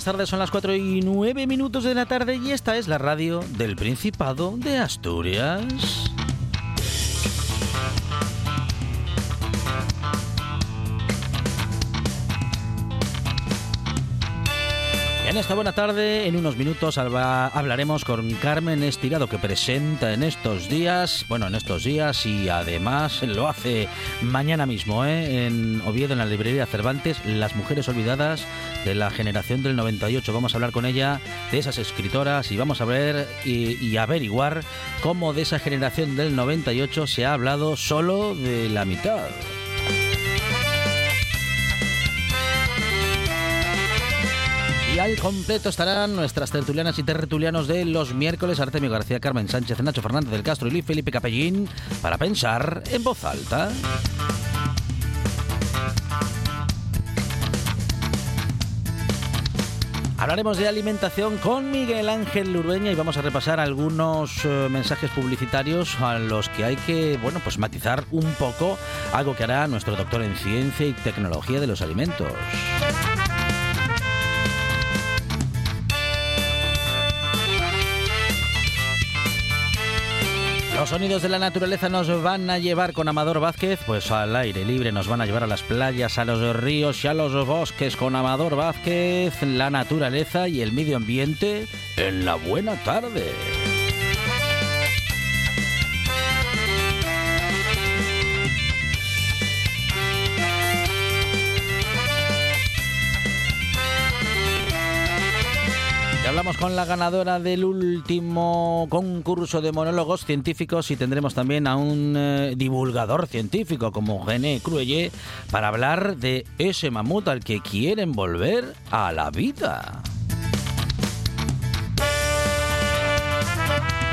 Buenas tardes, son las 4 y 9 minutos de la tarde y esta es la radio del Principado de Asturias. Esta buena tarde, en unos minutos, hablaremos con Carmen Estirado, que presenta en estos días, bueno, en estos días y además lo hace mañana mismo, ¿eh? en Oviedo, en la librería Cervantes, Las Mujeres Olvidadas de la generación del 98. Vamos a hablar con ella de esas escritoras y vamos a ver y, y averiguar cómo de esa generación del 98 se ha hablado solo de la mitad. Y al completo estarán nuestras tertulianas y tertulianos de los miércoles, Artemio García, Carmen Sánchez, Nacho Fernández del Castro y Felipe Capellín, para pensar en voz alta. Hablaremos de alimentación con Miguel Ángel Lurbeña y vamos a repasar algunos eh, mensajes publicitarios a los que hay que, bueno, pues matizar un poco algo que hará nuestro doctor en ciencia y tecnología de los alimentos. Los sonidos de la naturaleza nos van a llevar con Amador Vázquez, pues al aire libre, nos van a llevar a las playas, a los ríos y a los bosques con Amador Vázquez, la naturaleza y el medio ambiente en la buena tarde. Hablamos con la ganadora del último concurso de monólogos científicos y tendremos también a un eh, divulgador científico como René Cruelle para hablar de ese mamut al que quieren volver a la vida.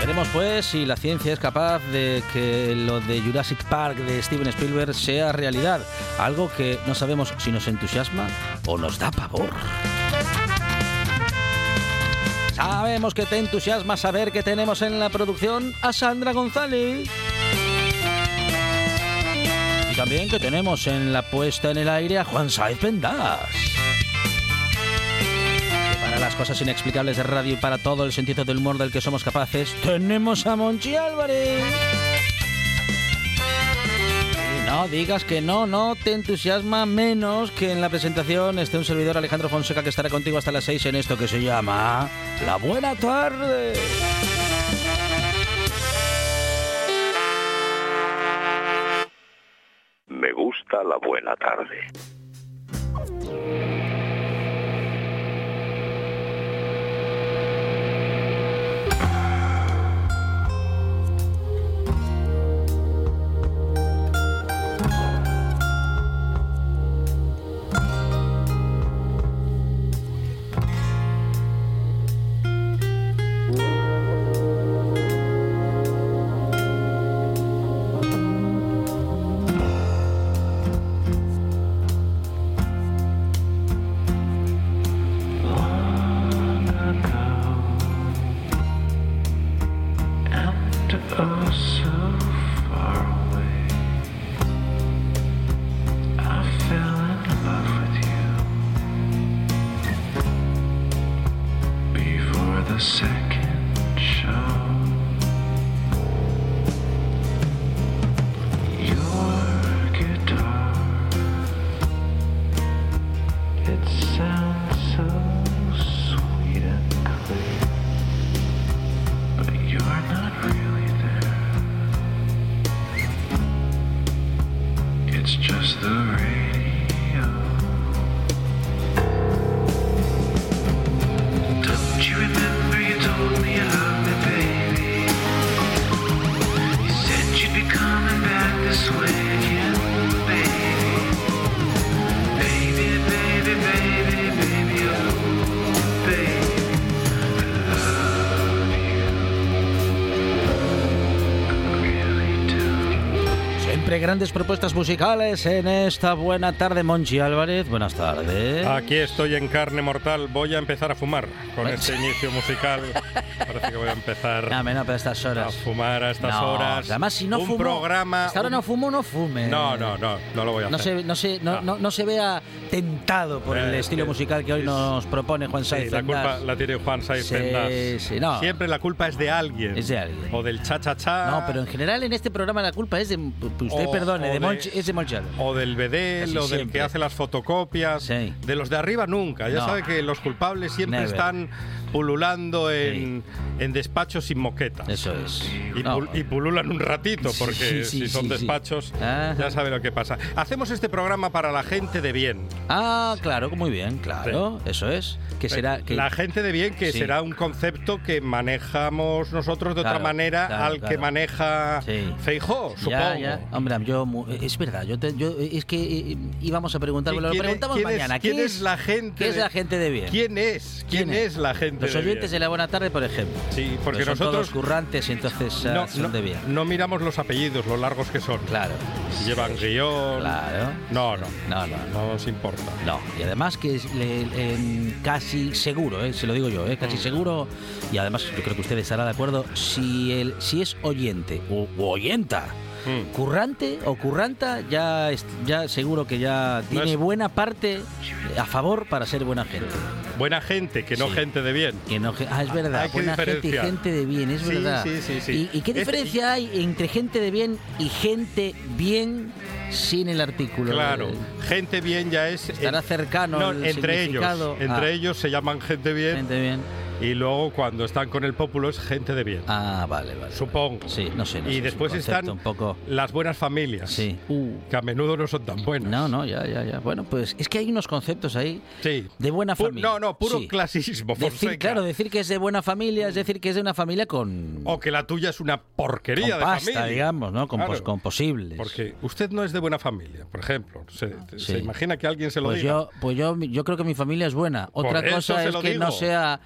Veremos pues si la ciencia es capaz de que lo de Jurassic Park de Steven Spielberg sea realidad, algo que no sabemos si nos entusiasma o nos da pavor. Sabemos que te entusiasma saber que tenemos en la producción a Sandra González. Y también que tenemos en la puesta en el aire a Juan Saez Pendas. para las cosas inexplicables de radio y para todo el sentido del humor del que somos capaces, tenemos a Monchi Álvarez. No digas que no, no te entusiasma menos que en la presentación esté un servidor Alejandro Fonseca que estará contigo hasta las 6 en esto que se llama La Buena Tarde. Me gusta la buena tarde. Grandes propuestas musicales en esta buena tarde. Monchi Álvarez, buenas tardes. Aquí estoy en carne mortal. Voy a empezar a fumar con este inicio musical. Parece que voy a empezar No, menos a estas a horas. fumar a estas No, horas. Además, si no un fumo, programa. hasta ahora un- no fumo, no fume. No, no, no, no lo voy a No hacer. se, no, se, no, No. no- no se vea tentado por el Eh, estilo que- musical que hoy es- nos propone Juan Sí, Saiz la Fendas. culpa la tiene Juan Saiz Sí, sí, no. Siempre la culpa es de alguien. Es de alguien. O del cha-cha-cha. No, pero en general en este programa la culpa es de. Usted O- perdone, o de Monchi, es de. O del bedel, Casi o del siempre. que hace las fotocopias. Sí. De los de arriba nunca. Ya No. sabe que los culpables siempre Never. están pululando en, en despachos sin moquetas. Eso es. Y, No, pul- y pululan un ratito, Sí, porque sí, si son sí, sí. despachos, ya sabe lo que pasa. Hacemos este programa para la gente de bien. Ah, claro, muy bien, claro. Eso es. Que será. Que, La gente de bien, que Sí. será un concepto que manejamos nosotros de Claro, otra manera claro, al que maneja Sí. Feijó, supongo. Ya, ya. Hombre, yo, es verdad, yo, te- yo es que eh, íbamos a preguntar, ¿Qui- lo preguntamos quién es- mañana. quién ¿Qué es la gente ¿Qué es la gente de bien? ¿Quién es? ¿Quién, ¿Quién es? la gente Los de oyentes bien? de la buena tarde, por ejemplo. Sí, porque Que son nosotros todos currantes entonces ah, no, son no- de bien. no miramos los apellidos, lo largos que son. Claro, Llevan guion. claro. No, no, No, no, no. no nos importa. No, y además que es le- casi seguro, eh, se lo digo yo, eh, Mm. casi seguro, y además yo creo que usted estará de acuerdo, si, el, si es oyente o oyenta, Mm. currante o curranta, ya, ya seguro que ya tiene es- buena parte a favor para ser buena gente. Buena gente, que no Sí. gente de bien. Que no, ah, es verdad, buena gente y gente de bien, es Sí, verdad. sí. ¿Y, y qué Es- diferencia hay entre gente de bien y gente bien sin el artículo? Claro, Eh, gente bien ya es. Estará cercano no, el entre ellos. Entre Ah. ellos se llaman gente bien Gente bien. Y luego cuando están con el pueblo es gente de bien. Ah, vale, vale. Supongo. vale. Sí, no sé. no y después están un poco. las buenas familias. Sí. Uh, Que a menudo no son tan buenas. no, no, ya, ya, ya. Bueno, pues es que hay unos conceptos ahí Sí. de buena Pu- familia. no, no, puro Sí. clasismo. Decir, claro, decir que es de buena familia es decir que es de una familia con, O que la tuya es una porquería con de pasta, familia. digamos, ¿no? Con, Claro. pos- con posibles. Porque usted no es de buena familia, por ejemplo. Se, imagina que alguien se lo pues diga. yo, pues yo, yo creo que mi familia es buena. Otra cosa es que no sea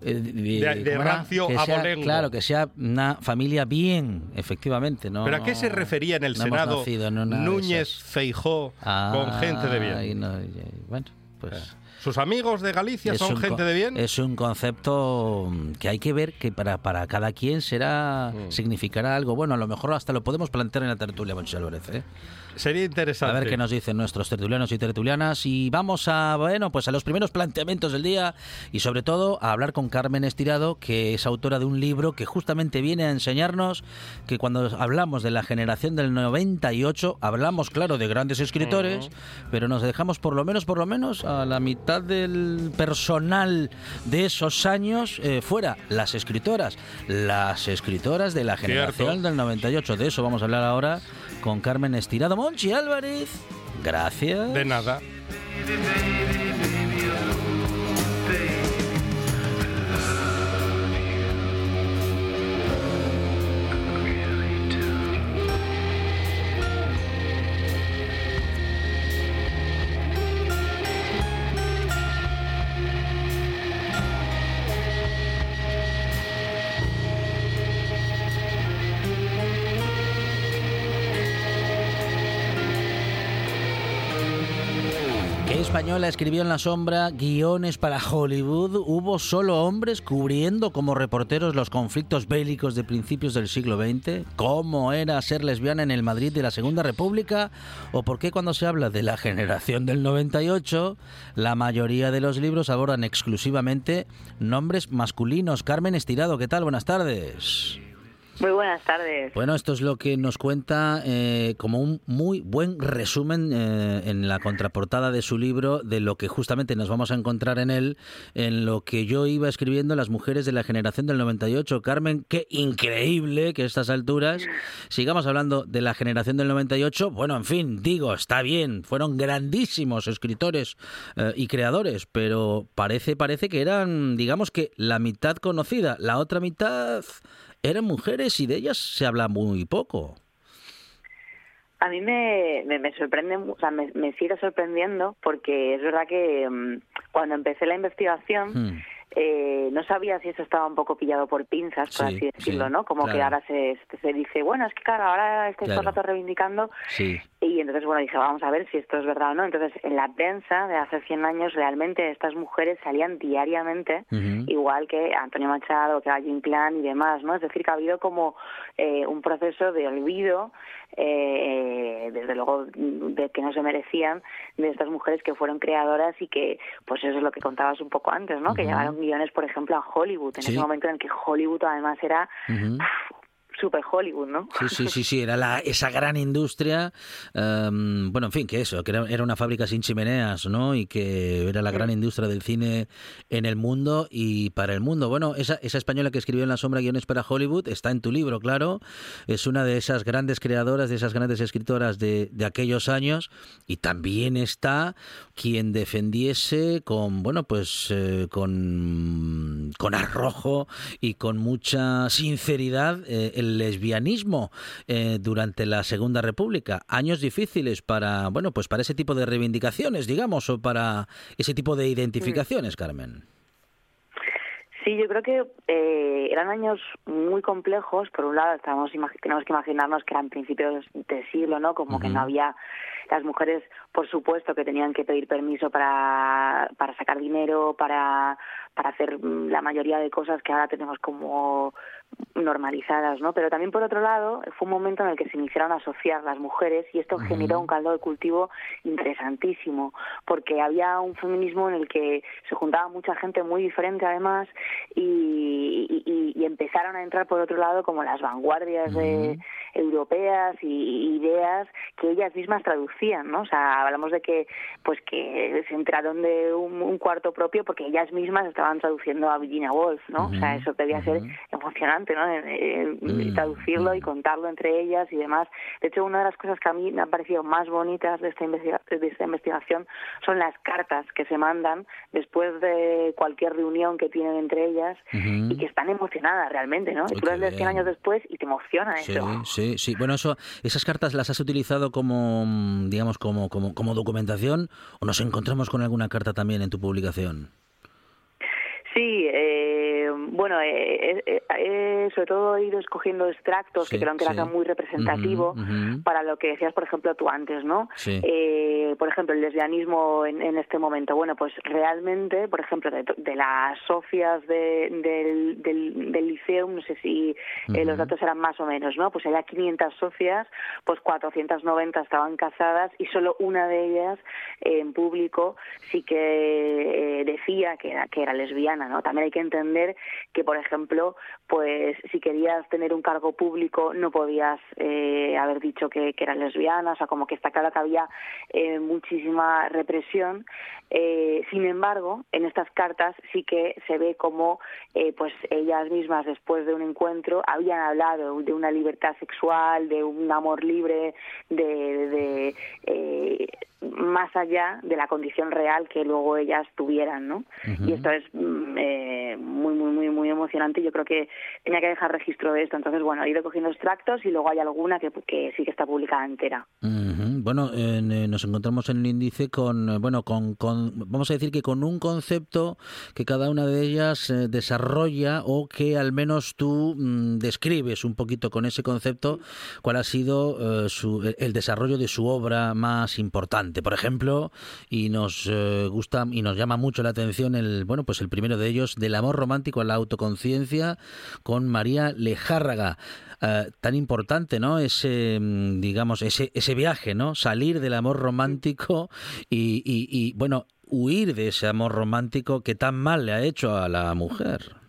de, De- rancio abolengo. Claro, que sea una familia bien, efectivamente, ¿no? ¿Pero a qué se refería en el no Senado Núñez. Feijó Ah, con gente de bien? y no- y- bueno, pues... ¿Sus amigos de Galicia son gente de bien? Es un concepto que hay que ver que para, para cada quien será Mm. significará algo. Bueno, a lo mejor hasta lo podemos plantear en la tertulia, Monchi Álvarez, ¿eh? Sería A interesante. ver qué nos dicen nuestros tertulianos y tertulianas. Y vamos a, bueno, pues a los primeros planteamientos del día y sobre todo a hablar con Carmen Estirado, que es autora de un libro que justamente viene a enseñarnos que cuando hablamos de la generación del 98, hablamos, claro, de grandes escritores, pero nos dejamos por lo menos, por lo menos, a la mitad del personal de esos años eh, fuera, las escritoras, las escritoras de la generación Cierto. del 98. De eso vamos a hablar ahora con Carmen Estirado. Monchi Álvarez, gracias. De nada. Escribió en la sombra guiones para Hollywood? ¿Hubo solo hombres cubriendo como reporteros los conflictos bélicos de principios del siglo XX? ¿Cómo era ser lesbiana en el Madrid de la Segunda República? ¿O por qué cuando se habla de la generación del 98, la mayoría de los libros abordan exclusivamente nombres masculinos? Carmen Estirado, ¿qué tal? Buenas tardes. Muy buenas tardes. Bueno, esto es lo que nos cuenta eh, como un muy buen resumen eh, en la contraportada de su libro de lo que justamente nos vamos a encontrar en él, en lo que yo iba escribiendo las mujeres de la generación del 98. Carmen, qué increíble que a estas alturas sigamos hablando de la generación del 98. Bueno, en fin, digo, está bien, fueron grandísimos escritores eh, y creadores, pero parece, parece que eran, digamos que la mitad conocida, la otra mitad eran mujeres y de ellas se habla muy poco. A mí me, me, me sorprende, o sea, me, me sigue sorprendiendo porque es verdad que mm, cuando empecé la investigación Hmm. Eh, no sabía si eso estaba un poco pillado por pinzas, por Sí, así decirlo, sí, ¿no? Como que ahora se, se dice, bueno, es que claro, ahora estáis todo el rato reivindicando Sí. y entonces, bueno, dije, vamos a ver si esto es verdad o no. Entonces, en la prensa de hace 100 años, realmente estas mujeres salían diariamente, igual que Antonio Machado, que Valle Inclán y demás, ¿no? Es decir, que ha habido como eh, un proceso de olvido, eh, desde luego, de que no se merecían, de estas mujeres que fueron creadoras y que, pues eso es lo que contabas un poco antes, ¿no? Que llevaron guiones, por ejemplo, a Hollywood, en Sí. ese momento en el que Hollywood además era. Super Hollywood, ¿no? Sí, sí, sí, sí, era la, esa gran industria, em, bueno, en fin, que eso, que era, era una fábrica sin chimeneas, ¿no? Y que era la gran industria del cine en el mundo y para el mundo. Bueno, esa, esa española que escribió en La Sombra guiones para Hollywood está en tu libro, claro, es una de esas grandes creadoras, de esas grandes escritoras de, de aquellos años y también está quien defendiese con, bueno, pues eh, con, con arrojo y con mucha sinceridad eh, el lesbianismo eh, durante la Segunda República. Años difíciles para, bueno, pues para ese tipo de reivindicaciones, digamos, o para ese tipo de identificaciones, Carmen. Sí, yo creo que eh, eran años muy complejos. Por un lado, imagi- tenemos que imaginarnos que eran principios de siglo, ¿no? Como que no había las mujeres, por supuesto, que tenían que pedir permiso para, para sacar dinero, para, para hacer mm, la mayoría de cosas que ahora tenemos como normalizadas, ¿no? Pero también por otro lado fue un momento en el que se iniciaron a asociar las mujeres y esto generó un caldo de cultivo interesantísimo porque había un feminismo en el que se juntaba mucha gente muy diferente además y, y- y empezaron a entrar por otro lado como las vanguardias de- europeas y y ideas que ellas mismas traducían, ¿no? O sea, hablamos de que pues que se enteraron de un, un cuarto propio porque ellas mismas estaban traduciendo a Virginia Woolf, ¿no? O sea, eso debía ser emocionante, ¿no? Eh, eh, Mm, traducirlo y mm. contarlo entre ellas y demás. De hecho, una de las cosas que a mí me han parecido más bonitas de esta, investiga- de esta investigación son las cartas que se mandan después de cualquier reunión que tienen entre ellas y que están emocionadas realmente, ¿no? Y tú las lees 100 bien. años después y te emociona Sí, eso. sí, sí. Bueno, eso, esas cartas las has utilizado como, mm, digamos, como, como, como documentación o nos encontramos con alguna carta también en tu publicación. Sí, eh, bueno, eh, eh, eh, sobre todo he ido escogiendo extractos Sí, que creo que sí. eran muy representativo para lo que decías, por ejemplo, tú antes, ¿no? Sí. Eh, por ejemplo, el lesbianismo en, en este momento. Bueno, pues realmente, por ejemplo, de, de las socias de- del, del, del liceo, no sé si eh, los datos eran más o menos, ¿no? Pues había 500 socias, pues 490 estaban casadas y solo una de ellas eh, en público sí que eh, decía que era, que era lesbiana, ¿no? También hay que entender que, por ejemplo, pues si querías tener un cargo público no podías eh, haber dicho que, que eras lesbiana, o sea, como que está claro que había eh, muchísima represión. Eh, sin embargo, en estas cartas sí que se ve como pues ellas mismas después de un encuentro habían hablado de una libertad sexual, de un amor libre, de, más allá de la condición real que luego ellas tuvieran, ¿no? Y esto es mm, eh, muy, muy, muy, muy emocionante. Yo creo que tenía que dejar registro de esto. Entonces, bueno, he ido cogiendo extractos y luego hay alguna que, que sí que está publicada entera. Bueno, en, eh, nos encontramos en el índice con, eh, bueno, con, con, vamos a decir que con un concepto que cada una de ellas eh, desarrolla o que al menos tú mm, describes un poquito con ese concepto cuál ha sido eh, su- el desarrollo de su obra más importante, por ejemplo, y nos eh, gusta y nos llama mucho la atención el, bueno, pues el primero de ellos, del amor romántico a la autoconciencia, con María Lejárraga. Eh, tan importante, ¿no? Ese, mm, digamos, ese, ese viaje, ¿no? Salir del amor romántico y, y, y, bueno, huir de ese amor romántico que tan mal le ha hecho a la mujer.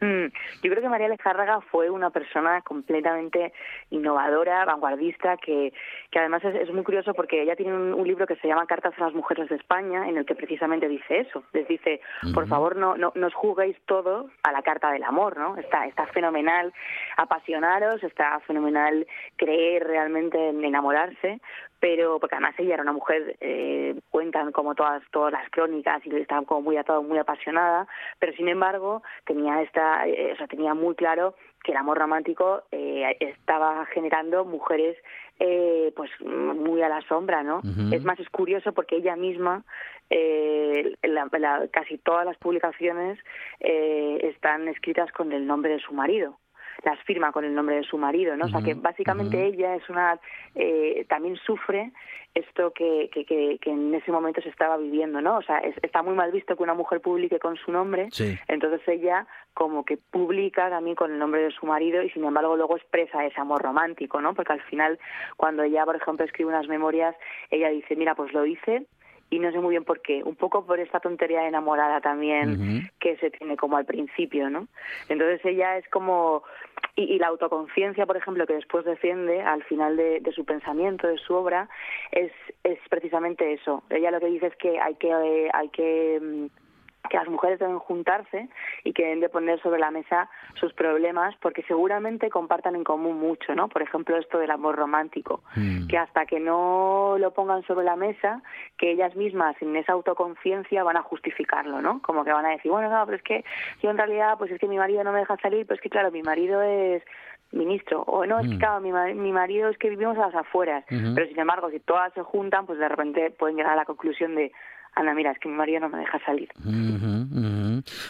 Mm, Yo creo que María Lejárraga fue una persona completamente innovadora, vanguardista, que, que además es, es muy curioso porque ella tiene un, un libro que se llama Cartas a las Mujeres de España, en el que precisamente dice eso. Les dice, por favor, no, no, no os juguéis todo a la carta del amor, ¿no? Está, está fenomenal apasionaros, está fenomenal creer realmente en enamorarse, pero porque además ella era una mujer, eh, cuentan como todas todas las crónicas y estaba como muy atado, muy apasionada, pero sin embargo tenía esta, eh, o sea, tenía muy claro que el amor romántico eh, estaba generando mujeres eh, pues muy a la sombra, ¿no? Es más, es curioso porque ella misma, eh, la, casi todas las publicaciones están escritas con el nombre de su marido las firma con el nombre de su marido, ¿no? o sea que básicamente ella es una eh, también sufre esto que, que, que, en ese momento se estaba viviendo, ¿no? O sea, está muy mal visto que una mujer publique con su nombre, entonces ella como que publica también con el nombre de su marido y sin embargo luego expresa ese amor romántico, ¿no? Porque al final cuando ella, por ejemplo, escribe unas memorias, ella dice, mira, pues lo hice y no sé muy bien por qué, un poco por esta tontería enamorada también que se tiene como al principio, ¿no? Entonces ella es como y, la autoconciencia, por ejemplo, que después defiende al final de, de, su pensamiento, de su obra, es, es precisamente eso. Ella lo que dice es que hay que, eh, hay que mm, que las mujeres deben juntarse y que deben de poner sobre la mesa sus problemas porque seguramente compartan en común mucho, ¿no? Por ejemplo, esto del amor romántico, mm. que hasta que no lo pongan sobre la mesa, que ellas mismas en esa autoconciencia van a justificarlo, ¿no? Como que van a decir, bueno, no, pero es que yo en realidad, pues es que mi marido no me deja salir, pero es que claro, mi marido es ministro o no es que mm. claro mi, mi marido es que vivimos a las afueras pero sin embargo si todas se juntan pues de repente pueden llegar a la conclusión de Ana, mira, es que mi marido no me deja salir.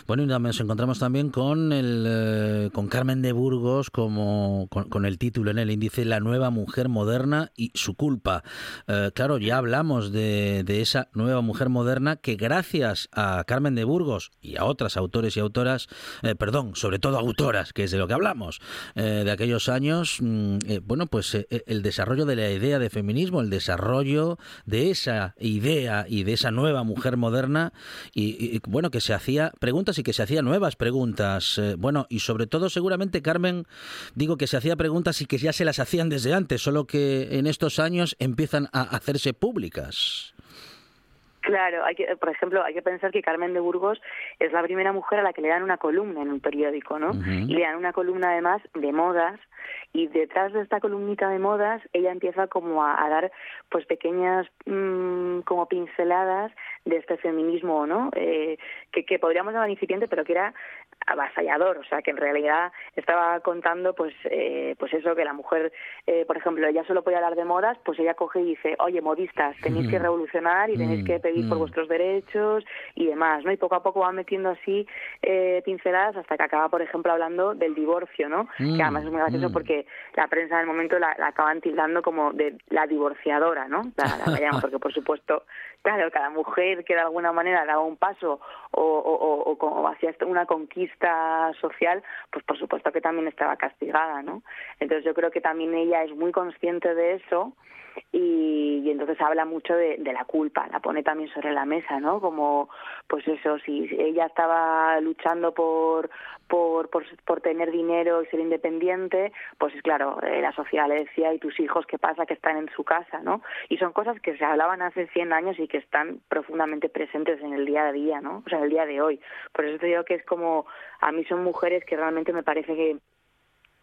Bueno, y nos encontramos también con el eh, con Carmen de Burgos como con, el título en el índice La nueva mujer moderna y su culpa. Eh, claro, ya hablamos de, esa nueva mujer moderna que gracias a Carmen de Burgos y a otras autores y autoras, eh, perdón, sobre todo autoras, que es de lo que hablamos, de aquellos años, mm, bueno, pues el desarrollo de la idea de feminismo, el desarrollo de esa idea y de esa nueva mujer moderna y, bueno, que se hacía preguntas y que se hacía nuevas preguntas. Eh, bueno, y sobre todo seguramente Carmen, digo que se hacía preguntas y que ya se las hacían desde antes, solo que en estos años empiezan a hacerse públicas. Claro, hay que, por ejemplo, hay que pensar que Carmen de Burgos es la primera mujer a la que le dan una columna en un periódico, ¿no? Y le dan una columna además de modas y detrás de esta columnita de modas ella empieza como a, dar pues pequeñas mm, como pinceladas de este feminismo, ¿no? Eh, que, que podríamos llamar incipiente, pero que era avasallador, o sea que en realidad estaba contando pues eh, pues eso que la mujer eh, por ejemplo ella solo podía hablar de modas pues ella coge y dice oye modistas tenéis que mm. revolucionar y tenéis que mm. pedir por mm. vuestros derechos y demás no y poco a poco va metiendo así eh, pinceladas hasta que acaba por ejemplo hablando del divorcio no que además es muy gracioso porque la prensa en el momento la, acaban tildando como de la divorciadora no la, la porque por supuesto claro cada mujer que de alguna manera daba un paso o, o, o, o hacía una conquista social, pues por supuesto que también estaba castigada, ¿no? Entonces yo creo que también ella es muy consciente de eso y, entonces habla mucho de, la culpa, la pone también sobre la mesa, ¿no? Como, pues eso, si ella estaba luchando por, por, por, tener dinero y ser independiente, pues claro, eh, la sociedad le decía, ¿y tus hijos qué pasa? Que están en su casa, ¿no? Y son cosas que se hablaban hace 100 años y que están profundamente presentes en el día a día, ¿no? O sea, en el día de hoy. Por eso te digo que es como, a mí son mujeres que realmente me parece que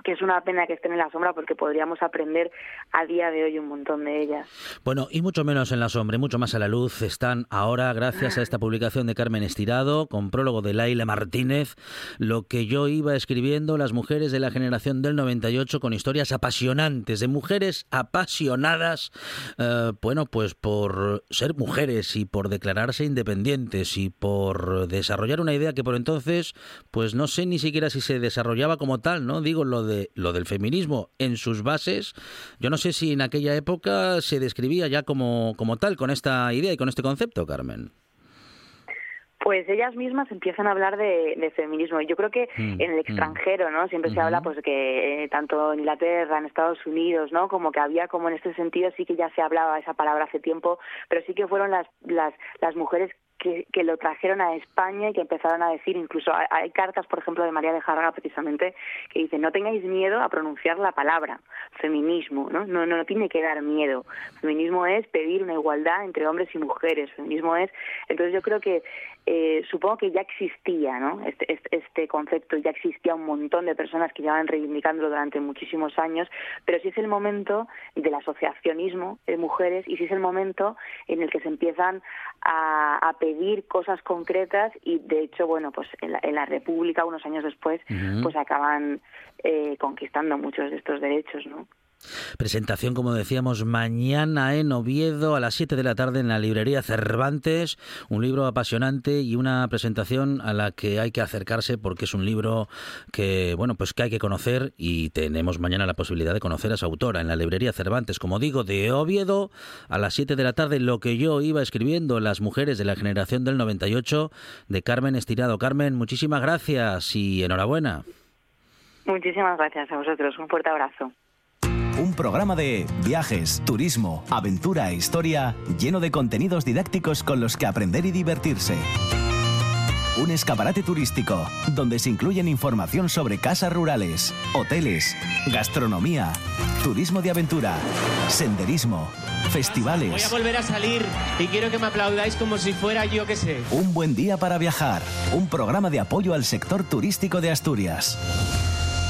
que es una pena que estén en la sombra porque podríamos aprender a día de hoy un montón de ellas. Bueno, y mucho menos en la sombra, mucho más a la luz están ahora, gracias a esta publicación de Carmen Estirado, con prólogo de Laila Martínez, lo que yo iba escribiendo, las mujeres de la generación del 98, con historias apasionantes, de mujeres apasionadas, eh, bueno, pues por ser mujeres y por declararse independientes y por desarrollar una idea que por entonces, pues no sé ni siquiera si se desarrollaba como tal, ¿no? Digo, lo de lo del feminismo en sus bases, yo no sé si en aquella época se describía ya como, como tal con esta idea y con este concepto, Carmen. Pues ellas mismas empiezan a hablar de, feminismo. Yo creo que mm, en el mm. extranjero, ¿no? Siempre se habla, pues, que eh, tanto en Inglaterra, en Estados Unidos, ¿no? Como que había, como en este sentido, sí que ya se hablaba esa palabra hace tiempo, pero sí que fueron las, las, las mujeres que, que, lo trajeron a España y que empezaron a decir, incluso hay, cartas, por ejemplo, de María de Jarga precisamente, que dice, no tengáis miedo a pronunciar la palabra feminismo. No, no, no tiene que dar miedo. Feminismo es pedir una igualdad entre hombres y mujeres. Feminismo es, entonces yo creo que eh, supongo que ya existía ¿no? Este, este, este, concepto, ya existía un montón de personas que llevaban reivindicándolo durante muchísimos años, pero sí es el momento del asociacionismo de mujeres y sí es el momento en el que se empiezan a, pedir cosas concretas y de hecho, bueno, pues en la, República, unos años después, pues acaban eh, conquistando muchos de estos derechos, ¿no? Presentación, como decíamos, mañana en Oviedo a las 7 de la tarde en la librería Cervantes. Un libro apasionante y una presentación a la que hay que acercarse porque es un libro que, bueno, pues que hay que conocer y tenemos mañana la posibilidad de conocer a su autora en la librería Cervantes, como digo, de Oviedo a las 7 de la tarde. Lo que yo iba escribiendo, Las mujeres de la generación del 98 de Carmen Estirado. Carmen, muchísimas gracias y enhorabuena. Muchísimas gracias a vosotros. Un fuerte abrazo un programa de viajes, turismo, aventura e historia lleno de contenidos didácticos con los que aprender y divertirse. Un escaparate turístico donde se incluyen información sobre casas rurales, hoteles, gastronomía, turismo de aventura, senderismo, festivales. Voy a volver a salir y quiero que me aplaudáis como si fuera yo que sé. Un buen día para viajar, un programa de apoyo al sector turístico de Asturias.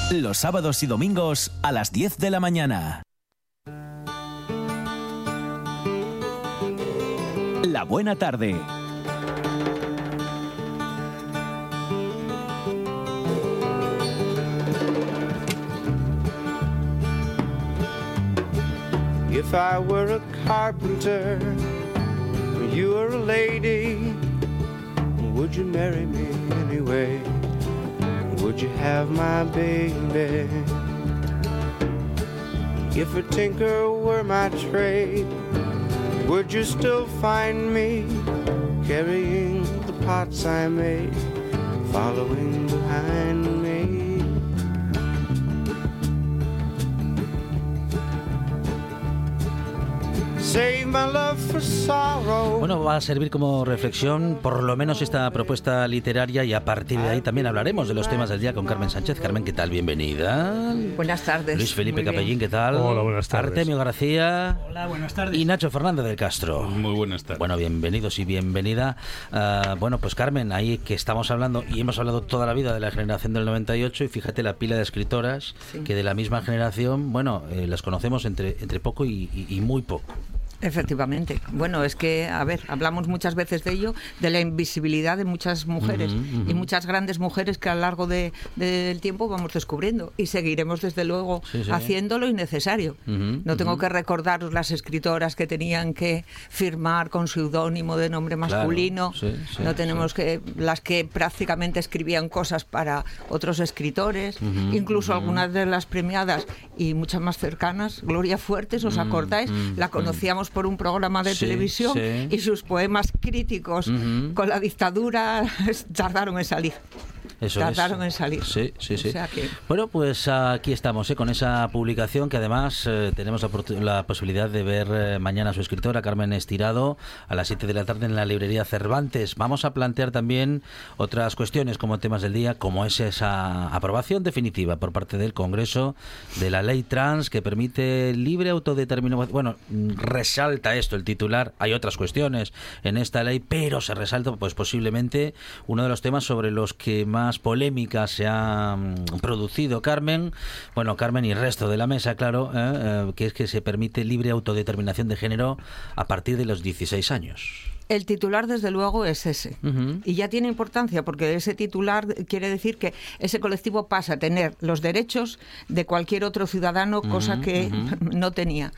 Los sábados y domingos a las 10 de la mañana. La buena tarde. If I were a carpenter, you were a lady, would you marry me anyway? Would you have my baby? If a tinker were my trade, would you still find me carrying the pots I made, following behind Bueno, va a servir como reflexión por lo menos esta propuesta literaria y a partir de ahí también hablaremos de los temas del día con Carmen Sánchez. Carmen, ¿qué tal? Bienvenida. Buenas tardes. Luis Felipe Capellín, ¿qué tal? Hola, buenas tardes. Artemio García. Hola, buenas tardes. Y Nacho Fernández del Castro. Muy buenas tardes. Bueno, bienvenidos y bienvenida. Ah, bueno, pues Carmen, ahí que estamos hablando y hemos hablado toda la vida de la generación del 98 y fíjate la pila de escritoras que de la misma generación, bueno, eh, las conocemos entre, entre poco y muy poco. Efectivamente. Bueno, es que, a ver, hablamos muchas veces de ello, de la invisibilidad de muchas mujeres y muchas grandes mujeres que a lo largo de, del tiempo vamos descubriendo y seguiremos desde luego haciendo lo innecesario. no tengo que recordaros las escritoras que tenían que firmar con seudónimo de nombre masculino, no tenemos que las que prácticamente escribían cosas para otros escritores, incluso algunas de las premiadas y muchas más cercanas, Gloria Fuertes, ¿os acordáis? La conocíamos por un programa de televisión y sus poemas críticos con la dictadura tardaron en salir. Eso tardaron en salir. Sí, sí, sí. Bueno, pues aquí estamos, ¿eh? con esa publicación que además eh, tenemos la, posibilidad de ver eh, mañana a su escritora, Carmen Estirado, a las 7 de la tarde en la librería Cervantes. Vamos a plantear también otras cuestiones como temas del día, como es esa aprobación definitiva por parte del Congreso de la ley trans que permite libre autodeterminación. Bueno, resalta esto el titular. Hay otras cuestiones en esta ley, pero se resalta pues posiblemente uno de los temas sobre los que más polémica se ha mm, producido, Carmen. Bueno, Carmen y el resto de la mesa, claro, ¿eh? Eh, que es que se permite libre autodeterminación de género a partir de los 16 años. El titular, desde luego, es ese. Y ya tiene importancia porque ese titular quiere decir que ese colectivo pasa a tener los derechos de cualquier otro ciudadano, cosa que no tenía.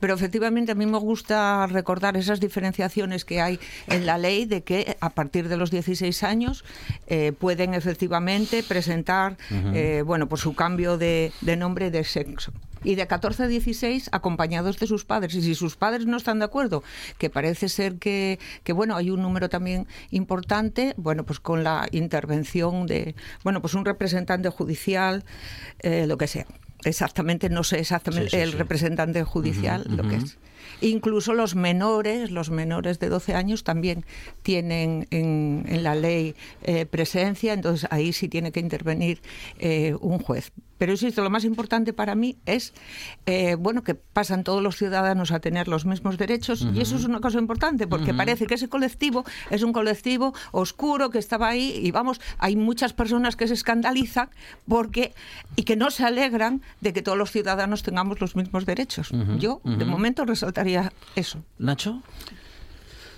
Pero efectivamente a mí me gusta recordar esas diferenciaciones que hay en la ley de que a partir de los 16 años eh, pueden efectivamente presentar, eh, bueno, por su cambio de, de nombre de sexo y de 14 a 16 acompañados de sus padres. Y si sus padres no están de acuerdo, que parece ser que, que bueno, hay un número también importante, bueno, pues con la intervención de, bueno, pues un representante judicial, eh, lo que sea. exactamente, no sé exactamente Sí, sí, el sí. representante judicial lo que es. Incluso los menores, los menores de 12 años también tienen en, en la ley eh, presencia, entonces ahí sí tiene que intervenir eh, un juez. Pero insisto, lo más importante para mí es eh, bueno que pasan todos los ciudadanos a tener los mismos derechos y eso es una cosa importante porque parece que ese colectivo es un colectivo oscuro que estaba ahí y vamos, hay muchas personas que se escandalizan porque y que no se alegran de que todos los ciudadanos tengamos los mismos derechos. Yo de momento resaltaría eso. Nacho.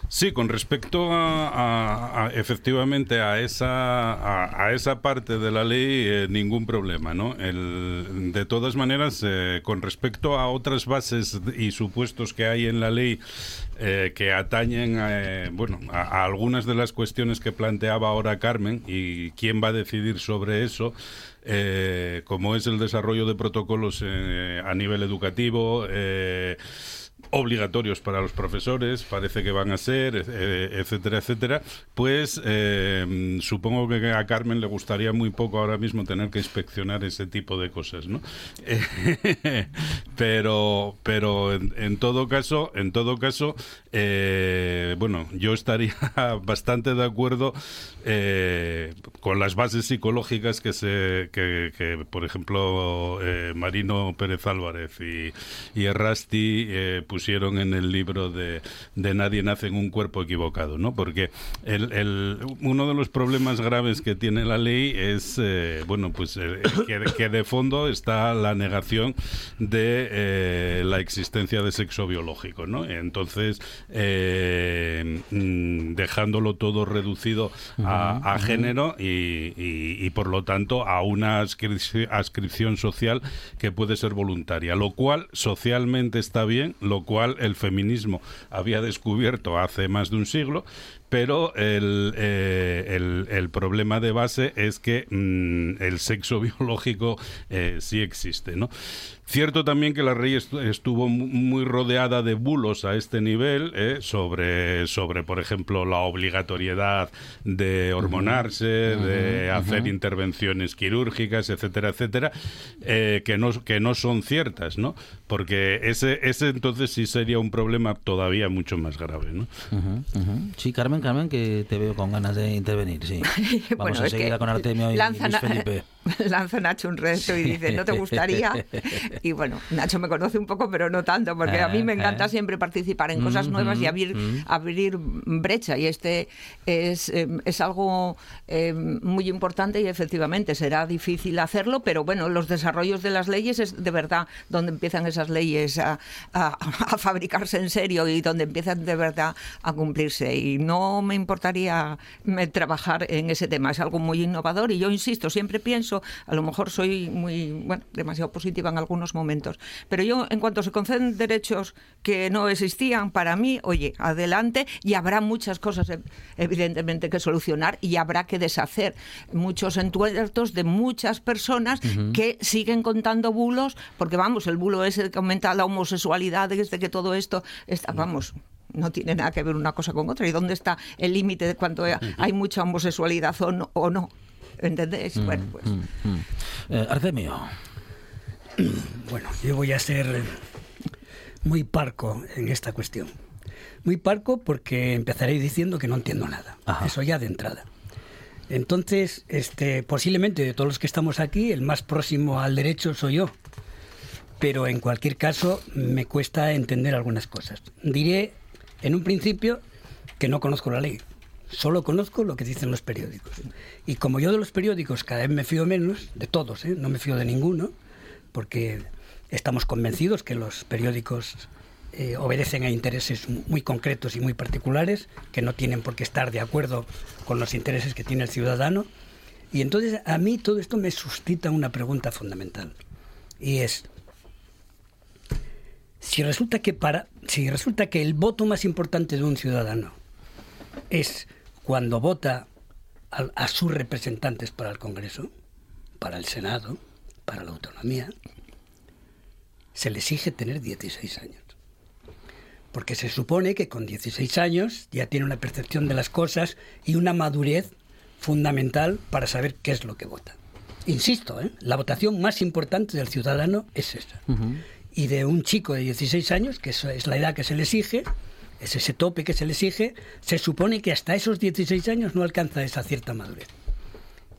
Sí, con respecto a, a- a- efectivamente a esa a, a esa parte de la ley eh, ningún problema, ¿no? El- de todas maneras, eh, con respecto a otras bases y supuestos que hay en la ley eh, que atañen eh, bueno a, a algunas de las cuestiones que planteaba ahora Carmen y quién va a decidir sobre eso. eh, como es el desarrollo de protocolos eh, a nivel educativo, eh, obligatorios para los profesores, parece que van a ser, eh, etcétera, etcétera, pues eh, supongo que a Carmen le gustaría muy poco ahora mismo tener que inspeccionar ese tipo de cosas, ¿no? Pero, pero en, en todo caso, en todo caso, eh, bueno, yo estaría bastante de acuerdo eh, con las bases psicológicas que se, que, que, por ejemplo, eh, Marino Pérez Álvarez y, y Errasti eh, pusieron en el libro de, de Nadie nace en un cuerpo equivocado, ¿no? Porque el, el- uno de los problemas graves que tiene la ley es, eh, bueno, pues que, que de fondo está la negación de eh, la existencia de sexo biológico, ¿no? Entonces, eh, mm, dejándolo todo reducido a, a género y, y- y, por lo tanto a una ascripci- ascripción social que puede ser voluntaria, lo cual socialmente está bien, lo cual el feminismo había descubierto hace más de un siglo, pero el, eh, el, el problema de base es que mm, el sexo biológico eh, sí existe, ¿no? Cierto también que la est- estuvo mu- muy rodeada de bulos a este nivel eh, sobre, sobre, por ejemplo, la obligatoriedad de hormonarse, de hacer intervenciones quirúrgicas, etcétera, etcétera, eh, que, no, que no son ciertas, ¿no? Porque ese, ese entonces sí sería un problema todavía mucho más grave, ¿no? Sí, Carmen, Carmen, que te veo con ganas de intervenir, sí. Vamos Bueno, enseguida que con Artemio y lanza Luis Felipe. lanza Nacho un reto y dice, ¿no te gustaría? Y bueno, Nacho me conoce un poco, pero no tanto, porque a mí me Eh, encanta eh. siempre participar en cosas nuevas y mm, abrir, mm. abrir brecha. Y este es, eh, es algo eh, muy importante y efectivamente será difícil hacerlo, pero bueno, los desarrollos de las leyes es de verdad donde empiezan esas leyes a, a- a fabricarse en serio y donde empiezan de verdad a cumplirse. Y no me importaría me, trabajar en ese tema, es algo muy innovador y yo insisto, siempre pienso, a lo mejor soy muy, bueno, demasiado positiva en algunos momentos, pero yo en cuanto se conceden derechos que no existían para mí, oye, adelante y habrá muchas cosas ev- evidentemente que solucionar y habrá que deshacer muchos entuertos de muchas personas que siguen contando bulos, porque vamos, el bulo ese que aumenta la homosexualidad, desde que todo esto está, vamos, no tiene nada que ver una cosa con otra. ¿Y dónde está el límite de cuánto hay mucha homosexualidad o no? O no? ¿Entendéis? Bueno, pues. Eh, Artemio. Bueno, yo voy a ser muy parco en esta cuestión. Muy parco porque empezaré diciendo que no entiendo nada. Ajá. Eso ya de entrada. Entonces, este, posiblemente de todos los que estamos aquí, el más próximo al derecho soy yo. Pero en cualquier caso, me cuesta entender algunas cosas. Diré, en un principio, que no conozco la ley. Solo conozco lo que dicen los periódicos. Y como yo de los periódicos cada vez me fío menos, de todos, ¿eh? no me fío de ninguno, porque estamos convencidos que los periódicos eh, obedecen a intereses muy concretos y muy particulares, que no tienen por qué estar de acuerdo con los intereses que tiene el ciudadano. Y entonces a mí todo esto me suscita una pregunta fundamental. Y es, si resulta que para si resulta que el voto más importante de un ciudadano es cuando vota a, a sus representantes para el Congreso, para el Senado, para la autonomía, se le exige tener 16 años. Porque se supone que con 16 años ya tiene una percepción de las cosas y una madurez fundamental para saber qué es lo que vota. insisto, ¿eh? la votación más importante del ciudadano es esa. Y de un chico de 16 años, que es la edad que se le exige, es ese tope que se le exige, se supone que hasta esos 16 años no alcanza esa cierta madurez.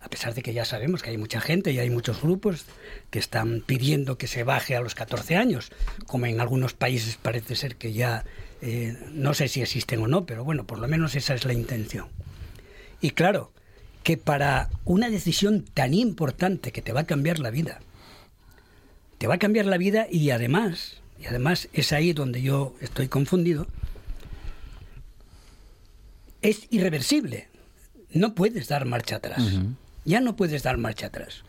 A pesar de que ya sabemos que hay mucha gente y hay muchos grupos que están pidiendo que se baje a los 14 años, como en algunos países parece ser que ya, eh, no sé si existen o no, pero bueno, por lo menos esa es la intención. Y claro, que para una decisión tan importante que te va a cambiar la vida, te va a cambiar la vida y además, y además es ahí donde yo estoy confundido, es irreversible. No puedes dar marcha atrás. Ya no puedes dar marcha atrás.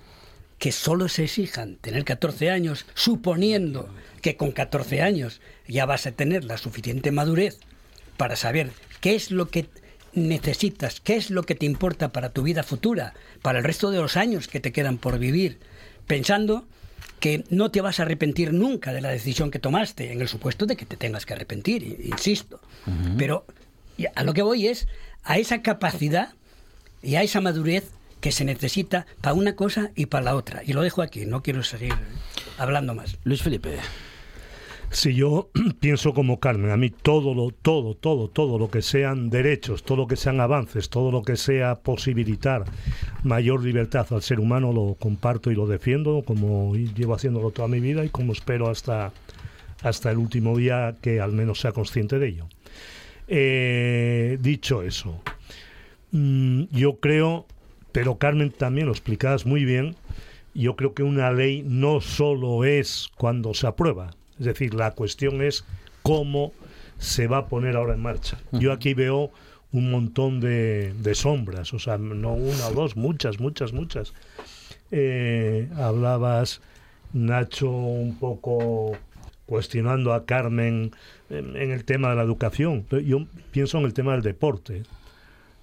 Que solo se exijan tener 14 años, suponiendo que con 14 años ya vas a tener la suficiente madurez para saber qué es lo que necesitas, qué es lo que te importa para tu vida futura, para el resto de los años que te quedan por vivir, pensando que no te vas a arrepentir nunca de la decisión que tomaste, en el supuesto de que te tengas que arrepentir, insisto. Pero a lo que voy es a esa capacidad y a esa madurez que se necesita para una cosa y para la otra. Y lo dejo aquí, no quiero seguir hablando más. Luis Felipe. Si yo pienso como Carmen, a mí todo lo, todo, todo, todo lo que sean derechos, todo lo que sean avances, todo lo que sea posibilitar mayor libertad al ser humano, lo comparto y lo defiendo, como llevo haciéndolo toda mi vida y como espero hasta, hasta el último día que al menos sea consciente de ello. Eh, dicho eso, mm, yo creo, pero Carmen también lo explicabas muy bien, yo creo que una ley no solo es cuando se aprueba, es decir, la cuestión es cómo se va a poner ahora en marcha. Yo aquí veo un montón de, sombras, o sea, no una o dos, muchas, muchas, muchas. Eh, hablabas, Nacho, un poco cuestionando a Carmen en, el tema de la educación. Yo pienso en el tema del deporte.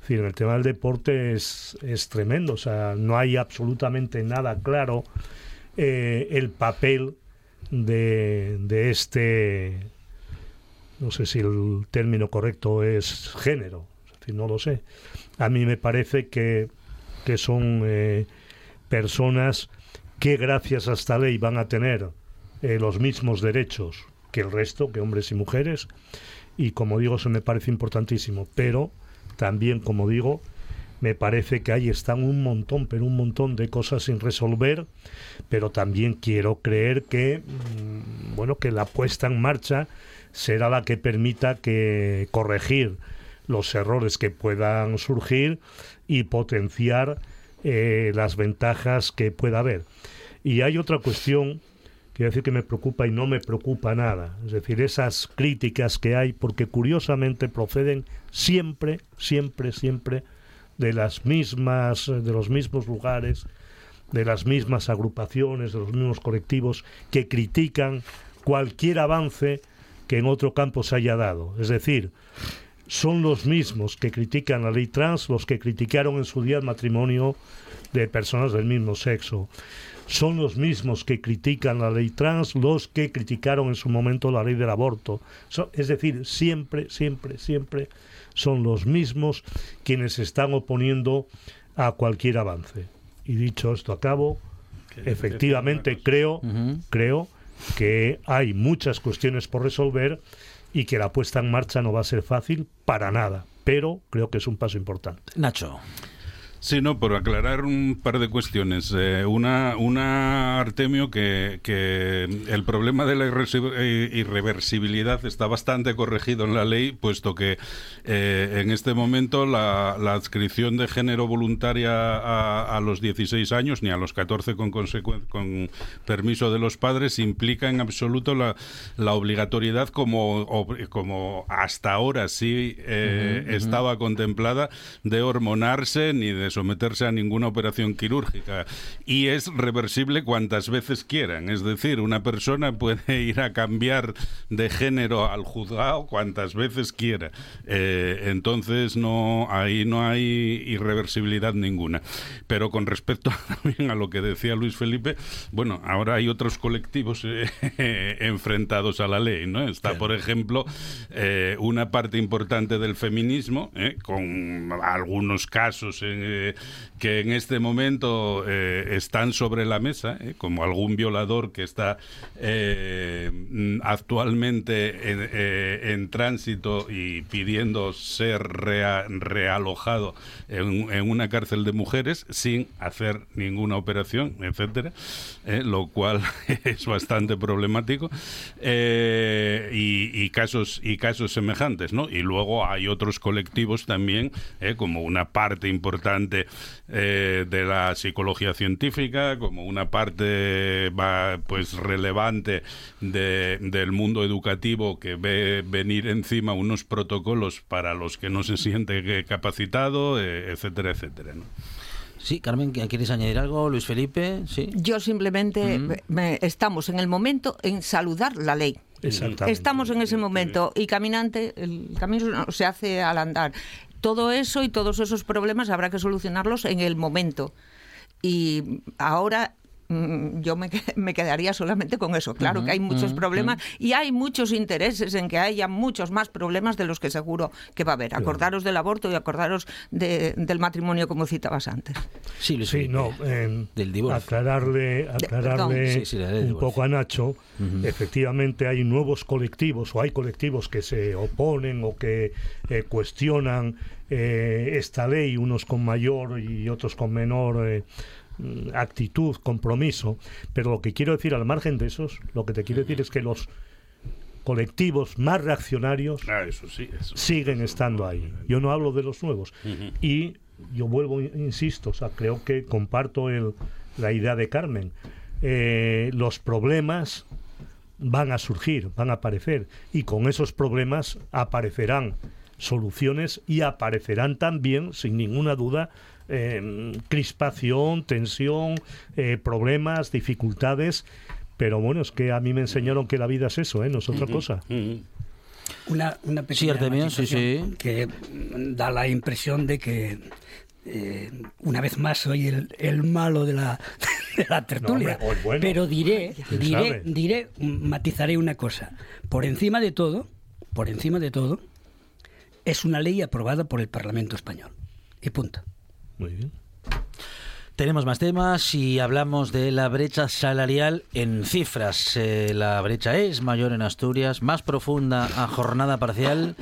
Es en el tema del deporte es, es tremendo, o sea, no hay absolutamente nada claro eh, el papel de, de este, no sé si el término correcto es género, no lo sé. A mí me parece que, que son eh, personas que gracias a esta ley van a tener eh, los mismos derechos que el resto, que hombres y mujeres, y como digo, eso me parece importantísimo, pero también, como digo, me parece que ahí están un montón, pero un montón de cosas sin resolver, pero también quiero creer que, mm, bueno, que la puesta en marcha será la que permita que corregir los errores que puedan surgir y potenciar eh, las ventajas que pueda haber. Y hay otra cuestión quiero decir que me preocupa y no me preocupa nada. Es decir, esas críticas que hay, porque curiosamente proceden siempre, siempre, siempre de las mismas, de los mismos lugares, de las mismas agrupaciones, de los mismos colectivos que critican cualquier avance que en otro campo se haya dado. Es decir, son los mismos que critican la ley trans los que criticaron en su día el matrimonio de personas del mismo sexo son los mismos que critican la ley trans, los que criticaron en su momento la ley del aborto. es decir, siempre, siempre, siempre son los mismos quienes se están oponiendo a cualquier avance. Y dicho esto a cabo, efectivamente creo, creo que hay muchas cuestiones por resolver y que la puesta en marcha no va a ser fácil para nada, pero creo que es un paso importante. Nacho. Sí, no, por aclarar un par de cuestiones. Eh, una, una, Artemio, que, que, el problema de la eh, irreversibilidad está bastante corregido en la ley, puesto que eh, en este momento la, la, adscripción de género voluntaria a, a, los 16 años, ni a los 14 con, con permiso de los padres, implica en absoluto la, la obligatoriedad como, como hasta ahora sí estaba contemplada de hormonarse ni de someterse a ninguna operación quirúrgica y es reversible cuantas veces quieran. Es decir, una persona puede ir a cambiar de género al juzgado cuantas veces quiera. Eh, entonces no ahí no hay irreversibilidad ninguna. Pero con respecto también a lo que decía Luis Felipe, bueno, ahora hay otros colectivos eh, enfrentados a la ley, ¿no? Está, por ejemplo, eh, una parte importante del feminismo, con algunos casos en que, en este momento eh, están sobre la mesa, eh, como algún violador que está actualmente en, tránsito y pidiendo ser realojado en, una cárcel de mujeres sin hacer ninguna operación, etcétera, lo cual es bastante problemático y, y, casos y casos semejantes, ¿no? Y luego hay otros colectivos también, como una parte importante eh, de la psicología científica, como una parte pues relevante del mundo educativo que ve venir encima unos protocolos para los que no se siente capacitado, eh, etcétera, etcétera. Sí, Carmen, ¿quieres añadir algo? Luis Felipe, sí. Yo simplemente estamos en el momento en saludar la ley. Estamos en ese momento y caminante, el camino se hace al andar todo eso y todos esos problemas habrá que solucionarlos en el momento. Y ahora yo me, quedaría solamente con eso. Claro que hay muchos problemas y hay muchos intereses en que haya muchos más problemas de los que seguro que va a haber. Acordaros del aborto y acordaros del matrimonio como citabas antes. Sí, sí, no. del divorcio. Aclararle, aclararle un poco a Nacho. Efectivamente hay nuevos colectivos o hay colectivos que se oponen o que eh, cuestionan eh, esta ley, unos con mayor y otros con menor eh, actitud, compromiso, pero lo que quiero decir al margen de esos, lo que te quiero decir es que los colectivos más reaccionarios ah, siguen estando ahí. Yo no hablo de los nuevos. Y yo vuelvo, insisto, o sea, creo que comparto el, la idea de Carmen. Eh, los problemas van a surgir, van a aparecer, y con esos problemas aparecerán soluciones y aparecerán también, sin ninguna duda, eh, crispación, tensión, eh, problemas, dificultades. Pero bueno, es que a mí me enseñaron que la vida es eso, ¿eh? no es otra cosa. Una, una pequeña sí, que da la impresión de que una vez más soy el, malo de la, de la tertulia. Pero diré, diré, diré, matizaré una cosa. Por encima de todo, por encima de todo, es una ley aprobada por el Parlamento español. Y punto. Muy bien. Tenemos más temas y hablamos de la brecha salarial en cifras. Eh, la brecha es mayor en Asturias, más profunda a jornada parcial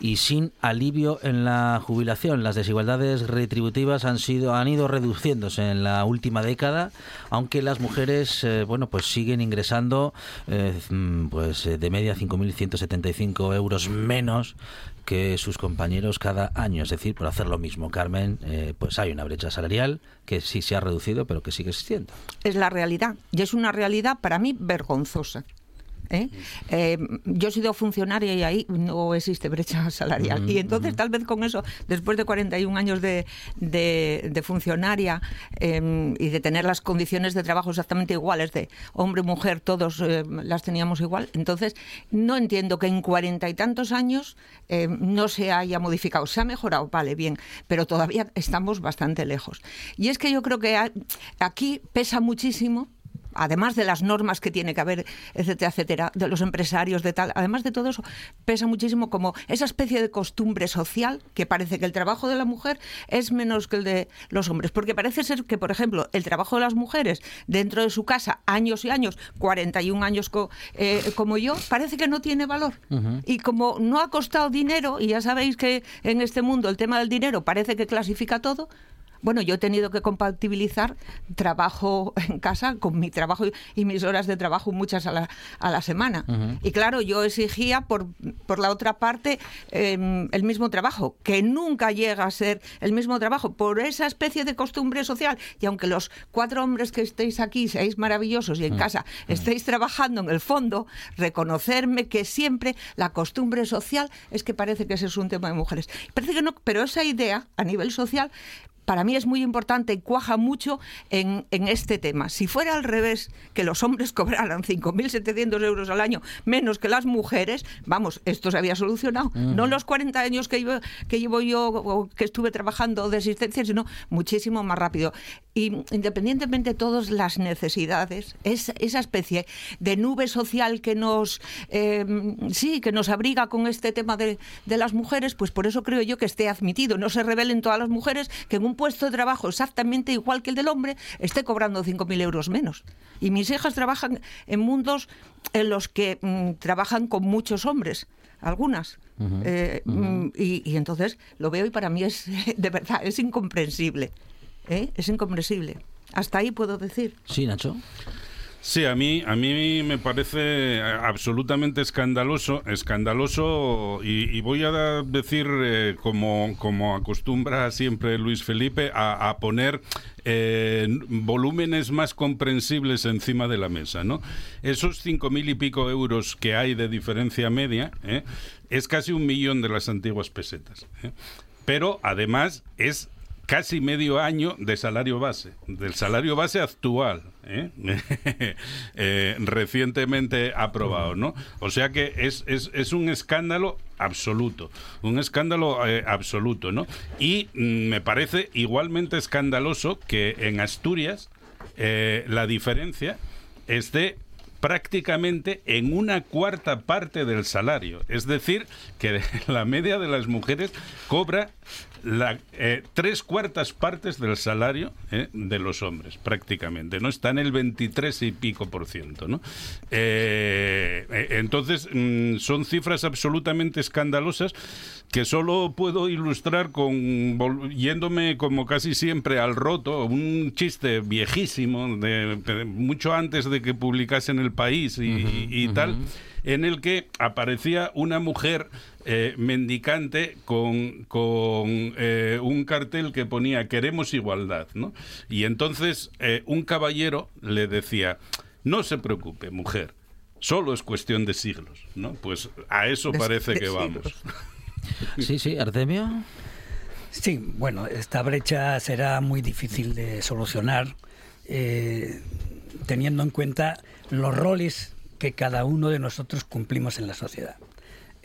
y sin alivio en la jubilación. Las desigualdades retributivas han sido han ido reduciéndose en la última década, aunque las mujeres eh, bueno pues siguen ingresando eh, mm, pues de media 5.175 euros menos que sus compañeros cada año. Es decir, por hacer lo mismo, Carmen, eh, pues hay una brecha salarial que sí se ha reducido, pero que sigue existiendo. Es la realidad. Y es una realidad para mí vergonzosa. ¿Eh? Eh, yo he sido funcionaria y ahí no existe brecha salarial. y entonces, tal vez con eso, después de 41 años de, de, funcionaria em, y de tener las condiciones de trabajo exactamente iguales, de hombre, mujer, todos em, las teníamos igual, entonces no entiendo que en cuarenta y tantos años em, no se haya modificado. Se ha mejorado, vale, bien, pero todavía estamos bastante lejos. Y es que yo creo que aquí pesa muchísimo además de las normas que tiene que haber, etcétera, etcétera, de los empresarios, de tal, además de todo eso, pesa muchísimo como esa especie de costumbre social que parece que el trabajo de la mujer es menos que el de los hombres. Porque parece ser que, por ejemplo, el trabajo de las mujeres dentro de su casa, años y años, 41 años eh, como yo, parece que no tiene valor. Y como no ha costado dinero, y ya sabéis que en este mundo el tema del dinero parece que clasifica todo, bueno, yo he tenido que compatibilizar trabajo en casa con mi trabajo y mis horas de trabajo, muchas a la, a la semana. Y claro, yo exigía por, por la otra parte em, el mismo trabajo, que nunca llega a ser el mismo trabajo, por esa especie de costumbre social. Y aunque los cuatro hombres que estéis aquí seáis maravillosos y en casa estéis trabajando en el fondo, reconocerme que siempre la costumbre social es que parece que ese es un tema de mujeres. Parece que no, pero esa idea a nivel social para mí es muy importante y cuaja mucho en, este tema. Si fuera al revés, que los hombres cobraran 5.700 euros al año menos que las mujeres, vamos, esto se había solucionado. No los 40 años que llevo, que llevo yo o que estuve trabajando de asistencia, sino muchísimo más rápido. Y independientemente de todas las necesidades, es, esa especie de nube social que nos, em, sí, que nos abriga con este tema de, de las mujeres, pues por eso creo yo que esté admitido. No se revelen todas las mujeres que en un puesto de trabajo exactamente igual que el del hombre, esté cobrando 5.000 euros menos. Y mis hijas trabajan en mundos en los que mm, trabajan con muchos hombres, algunas. Eh, mm, y, entonces lo veo y para mí es, de verdad, es incomprensible. ¿eh? Es incomprensible. Hasta ahí puedo decir. Sí, Nacho. Sí, a mí, a mí me parece absolutamente escandaloso, escandaloso y, voy a decir, eh, como, como acostumbra siempre Luis Felipe, a, poner eh, volúmenes más comprensibles encima de la mesa, ¿no? Esos cinco mil y pico euros que hay de diferencia media ¿eh? es casi un millón de las antiguas pesetas. Pero además es casi medio año de salario base, del salario base actual, ¿eh? Eh, recientemente aprobado, ¿no? O sea que es, es, es un escándalo absoluto, un escándalo eh, absoluto, ¿no? Y mm, me parece igualmente escandaloso que en Asturias la diferencia esté prácticamente en una cuarta parte del salario. Es decir, que la media de las mujeres cobra la, eh, tres cuartas partes del salario eh, de los hombres, prácticamente, ¿no? Está en el 23 y pico por ciento, ¿no? Eh, entonces, mm, son cifras absolutamente escandalosas que solo puedo ilustrar con yéndome como casi siempre al roto, un chiste viejísimo de, mucho antes de que publicasen el país y, tal, en el que aparecía una mujer eh, mendicante con, con eh, un cartel que ponía queremos igualdad, ¿no? Y entonces eh, un caballero le decía, no se preocupe, mujer, solo es cuestión de siglos, ¿no? Pues a eso parece que vamos. Sí, sí, Artemio. Sí, bueno, esta brecha será muy difícil de solucionar teniendo en cuenta los roles que cada uno de nosotros cumplimos en la sociedad.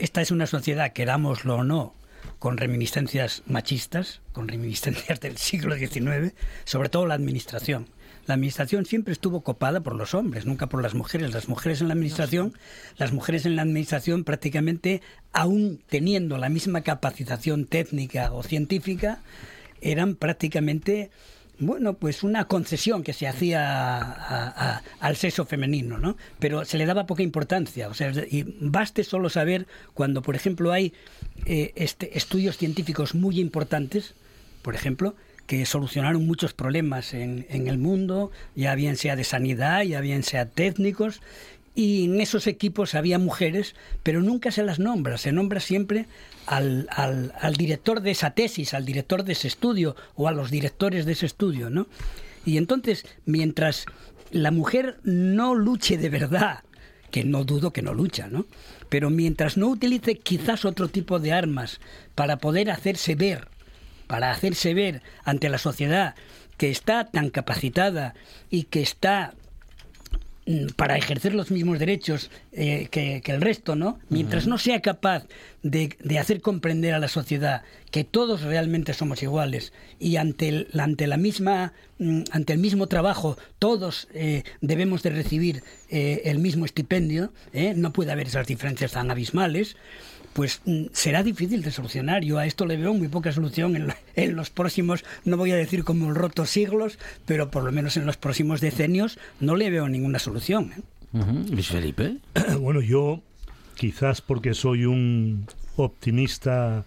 Esta es una sociedad, querámoslo o no, con reminiscencias machistas, con reminiscencias del siglo XIX, sobre todo la administración. La administración siempre estuvo copada por los hombres, nunca por las mujeres. Las mujeres en la administración, las mujeres en la administración prácticamente, aún teniendo la misma capacitación técnica o científica, eran prácticamente bueno, pues una concesión que se hacía al sexo femenino, ¿no? Pero se le daba poca importancia. O sea, y baste solo saber cuando, por ejemplo, hay eh, este, estudios científicos muy importantes, por ejemplo, que solucionaron muchos problemas en, en el mundo, ya bien sea de sanidad, ya bien sea técnicos, y en esos equipos había mujeres, pero nunca se las nombra, se nombra siempre al, al, director de esa tesis, al director de ese estudio o a los directores de ese estudio, ¿no? Y entonces, mientras la mujer no luche de verdad, que no dudo que no lucha, ¿no? Pero mientras no utilice quizás otro tipo de armas para poder hacerse ver, para hacerse ver ante la sociedad que está tan capacitada y que está para ejercer los mismos derechos eh, que, el resto, ¿no? Mientras no sea capaz de, hacer comprender a la sociedad que todos realmente somos iguales y ante el, ante la misma mm, ante el mismo trabajo todos eh, debemos de recibir eh, el mismo estipendio, no puede haber esas diferencias tan abismales pues mm, será difícil de solucionar. Yo a esto le veo muy poca solución en, los próximos, no voy a decir como rotos siglos, pero por lo menos en los próximos decenios no le veo ninguna solución. ¿eh? Luis Felipe. Bueno, yo quizás porque soy un optimista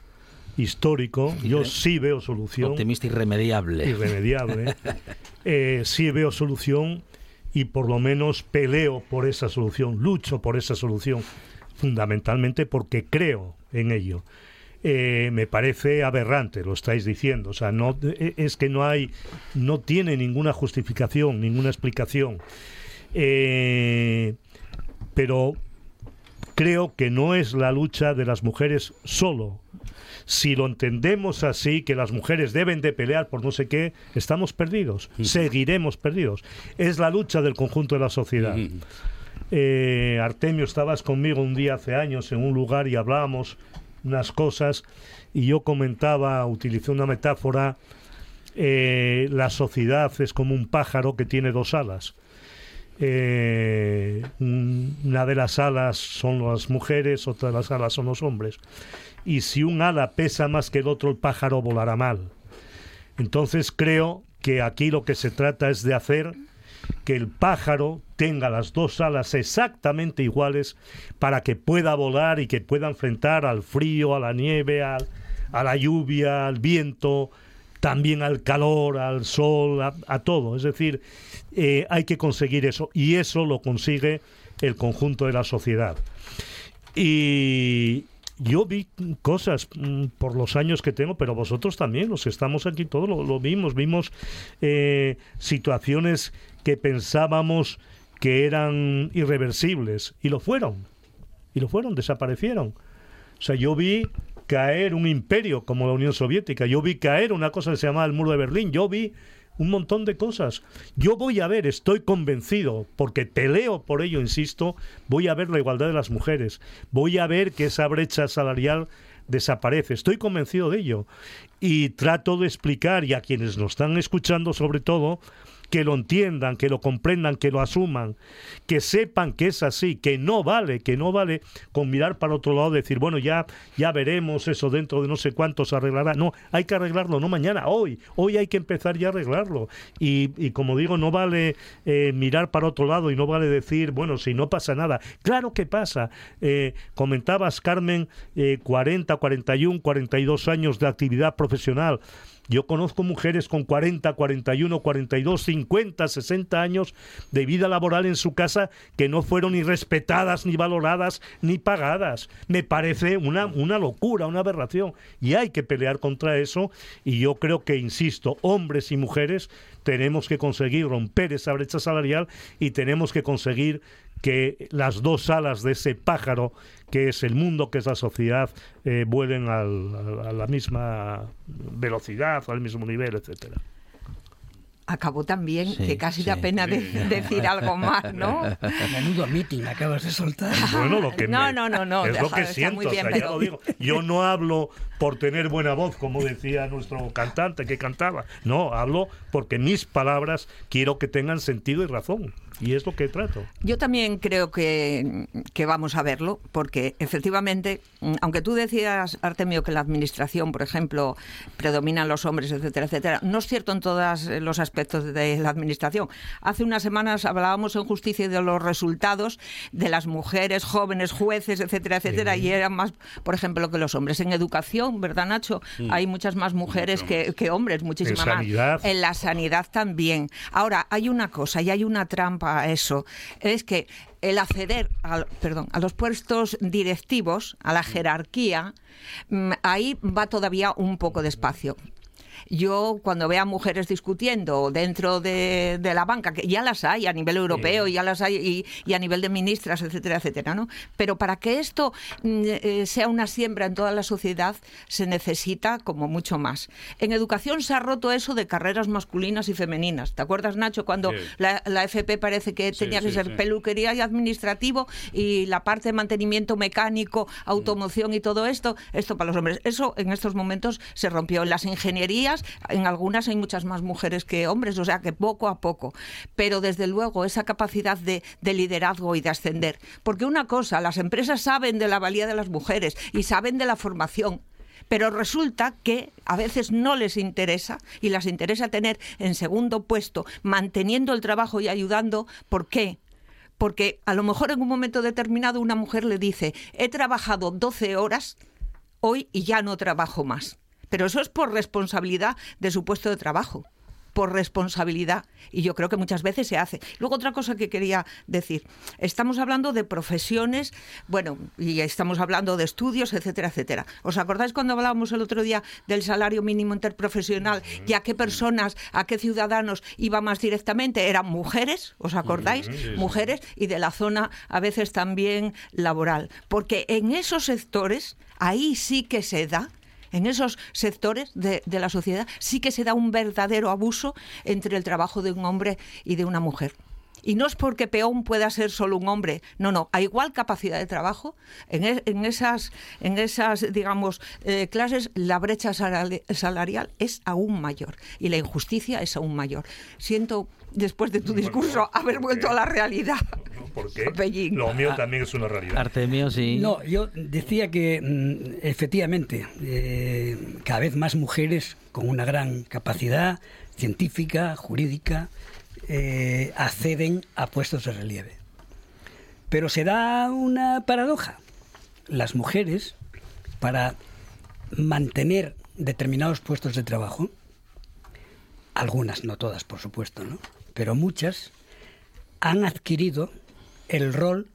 histórico, yo sí veo solución. Optimista irremediable. Irremediable. Eh, sí veo solución y por lo menos peleo por esa solución, lucho por esa solución fundamentalmente porque creo en ello. Eh, me parece aberrante, lo estáis diciendo. O sea, no, eh, es que no hay, no tiene ninguna justificación, ninguna explicación. Eh, pero creo que no es la lucha de las mujeres solo. Si lo entendemos así, que las mujeres deben de pelear por no sé qué, estamos perdidos, seguiremos perdidos. Es la lucha del conjunto de la sociedad. Eh, Artemio, estabas conmigo un día hace años en un lugar y hablábamos unas cosas y yo comentaba, utilicé una metáfora, eh, la sociedad es como un pájaro que tiene dos alas. Eh, una de las alas son las mujeres, otra de las alas son los hombres. Y si un ala pesa más que el otro, el pájaro volará mal. Entonces creo que aquí lo que se trata es de hacer que el pájaro tenga las dos alas exactamente iguales para que pueda volar y que pueda enfrentar al frío, a la nieve, al, a la lluvia, al viento, también al calor, al sol, a, todo. Es decir, eh, hay que conseguir eso y eso lo consigue el conjunto de la sociedad. Y, yo vi cosas mm, por los años que tengo, pero vosotros también, los que estamos aquí todos lo, vimos, vimos eh, situaciones que pensábamos que eran irreversibles y lo fueron, y lo fueron, desaparecieron. O sea, yo vi caer un imperio como la Unión Soviética, yo vi caer una cosa que se llamaba el muro de Berlín, yo vi un montón de cosas. Yo voy a ver, estoy convencido, porque peleo por ello, insisto, voy a ver la igualdad de las mujeres, voy a ver que esa brecha salarial desaparece, estoy convencido de ello. Y trato de explicar, y a quienes nos están escuchando sobre todo, que lo entiendan, que lo comprendan, que lo asuman, que sepan que es así, que no vale, que no vale con mirar para otro lado, decir, bueno, ya, ya veremos eso dentro de no sé cuántos se arreglará. No, hay que arreglarlo, no mañana, hoy, hoy hay que empezar ya a arreglarlo. Y, como digo, no vale eh, mirar para otro lado y no vale decir, bueno, si no pasa nada. Claro que pasa. Eh, comentabas, Carmen, eh, 40, 41, 42 años de actividad profesional. Yo conozco mujeres con 40, 41, 42, 50, 60 años de vida laboral en su casa que no fueron ni respetadas, ni valoradas, ni pagadas. Me parece una, una locura, una aberración. Y hay que pelear contra eso. Y yo creo que, insisto, hombres y mujeres tenemos que conseguir romper esa brecha salarial y tenemos que conseguir que las dos alas de ese pájaro que es el mundo, que es la sociedad, eh, vuelen a la misma velocidad, al mismo nivel, etcétera acabó también, que casi da pena decir algo más, ¿no? Menudo meeting acabas de soltar. Bueno, lo que no, no, no, no, es lo que siento, Yo no hablo por tener buena voz, como decía nuestro cantante que cantaba. No, hablo porque mis palabras quiero que tengan sentido y razón. Y es lo que trato. Yo también creo que, que, vamos a verlo, porque efectivamente, aunque tú decías, Artemio, que la administración, por ejemplo, predominan los hombres, etcétera, etcétera, no es cierto en todos los aspectos de la administración. Hace unas semanas hablábamos en justicia de los resultados de las mujeres, jóvenes, jueces, etcétera, etcétera, y eran más, por ejemplo, que los hombres. En educación, ¿verdad, Nacho? Hay muchas más mujeres que, que, hombres, muchísimas más. En la sanidad también. Ahora, hay una cosa y hay una trampa a eso es que el acceder a, perdón, a los puestos directivos, a la jerarquía, mm, ahí va todavía un poco despacio yo cuando veo a mujeres discutiendo dentro de, la banca, que ya las hay a nivel europeo, ya las hay y, a nivel de ministras, etcétera, etcétera, ¿no? Pero para que esto mm, eh, sea una siembra en toda la sociedad se necesita como mucho más. En educación se ha roto eso de carreras masculinas y femeninas. ¿Te acuerdas, Nacho, cuando la, FP parece que tenía que ser peluquería y administrativo y la parte de mantenimiento mecánico, automoción y todo esto, esto para los hombres. Eso en estos momentos se rompió. En las ingenierías en algunas hay muchas más mujeres que hombres, o sea que poco a poco. Pero desde luego esa capacidad de, liderazgo y de ascender. Porque una cosa, las empresas saben de la valía de las mujeres y saben de la formación, pero resulta que a veces no les interesa y las interesa tener en segundo puesto, manteniendo el trabajo y ayudando. ¿Por qué? Porque a lo mejor en un momento determinado una mujer le dice, he trabajado 12 horas hoy y ya no trabajo más. Pero eso es por responsabilidad de su puesto de trabajo por responsabilidad y yo creo que muchas veces se hace. Luego otra cosa que quería decir, estamos hablando de profesiones, bueno, y estamos hablando de estudios, etcétera, etcétera. ¿Os acordáis cuando hablábamos el otro día del salario mínimo interprofesional y a qué personas, a qué ciudadanos iba más directamente? Eran mujeres, ¿os acordáis? Mujeres y de la zona a veces también laboral, porque en esos sectores ahí sí que se da en esos sectores de, la sociedad sí que se da un verdadero abuso entre el trabajo de un hombre y de una mujer. Y no es porque peón pueda ser solo un hombre, no, no, a igual capacidad de trabajo, en, e, esas, en esas, digamos, eh, clases la brecha salarial es aún mayor y la injusticia es aún mayor. Siento después de tu discurso, haber vuelto a la realidad. ¿Por qué? Lo mío también es una realidad. Artemio, sí. No, yo decía que mm, efectivamente eh, cada vez más mujeres con una gran capacidad científica, jurídica, eh, acceden a puestos de relieve. Pero se da una paradoja. Las mujeres, para mantener determinados puestos de trabajo, algunas, no todas, por supuesto, ¿no? Pero muchas han adquirido el rol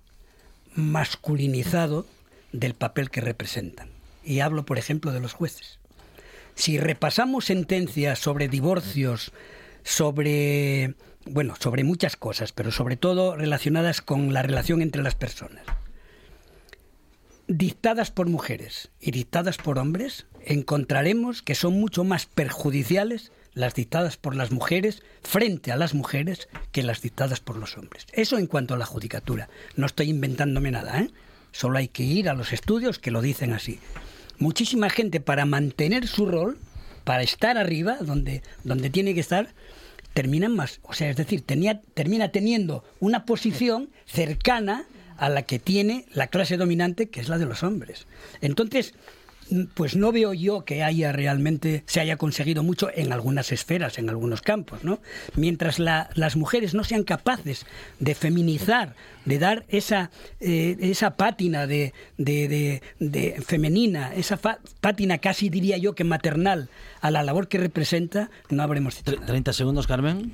masculinizado del papel que representan. Y hablo, por ejemplo, de los jueces. Si repasamos sentencias sobre divorcios, sobre, bueno, sobre muchas cosas, pero sobre todo relacionadas con la relación entre las personas, dictadas por mujeres y dictadas por hombres, encontraremos que son mucho más perjudiciales las dictadas por las mujeres frente a las mujeres que las dictadas por los hombres. Eso en cuanto a la judicatura. No estoy inventándome nada, ¿eh? Solo hay que ir a los estudios que lo dicen así. Muchísima gente para mantener su rol, para estar arriba, donde, donde tiene que estar, terminan más. O sea, es decir, tenía, termina teniendo una posición cercana a la que tiene la clase dominante, que es la de los hombres. Entonces, pues no veo yo que haya realmente se haya conseguido mucho en algunas esferas, en algunos campos, ¿no? Mientras las mujeres no sean capaces de feminizar, de dar esa, eh, esa pátina de, de, de, femenina, esa pátina casi diría yo que maternal a la labor que representa, no habremos 30 segundos, Carmen.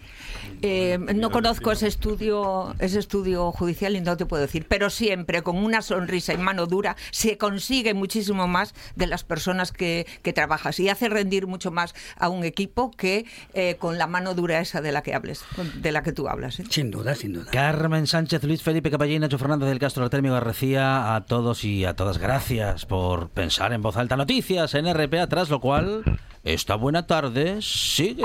Eh, no conozco ese estudio, ese estudio judicial y no te puedo decir, pero siempre con una sonrisa y mano dura se consigue muchísimo más de las personas que, que trabajas y hace rendir mucho más a un equipo que eh, con la mano dura esa de la que hables, de la que tú hablas. ¿eh? Sin duda, sin duda. Carmen Sánchez, Luis Felipe Caballín, Nacho Fernández del Castro, Artemio García, a todos y a todas gracias por pensar en voz alta noticias en RPA, tras lo cual esta buena tarde sigue.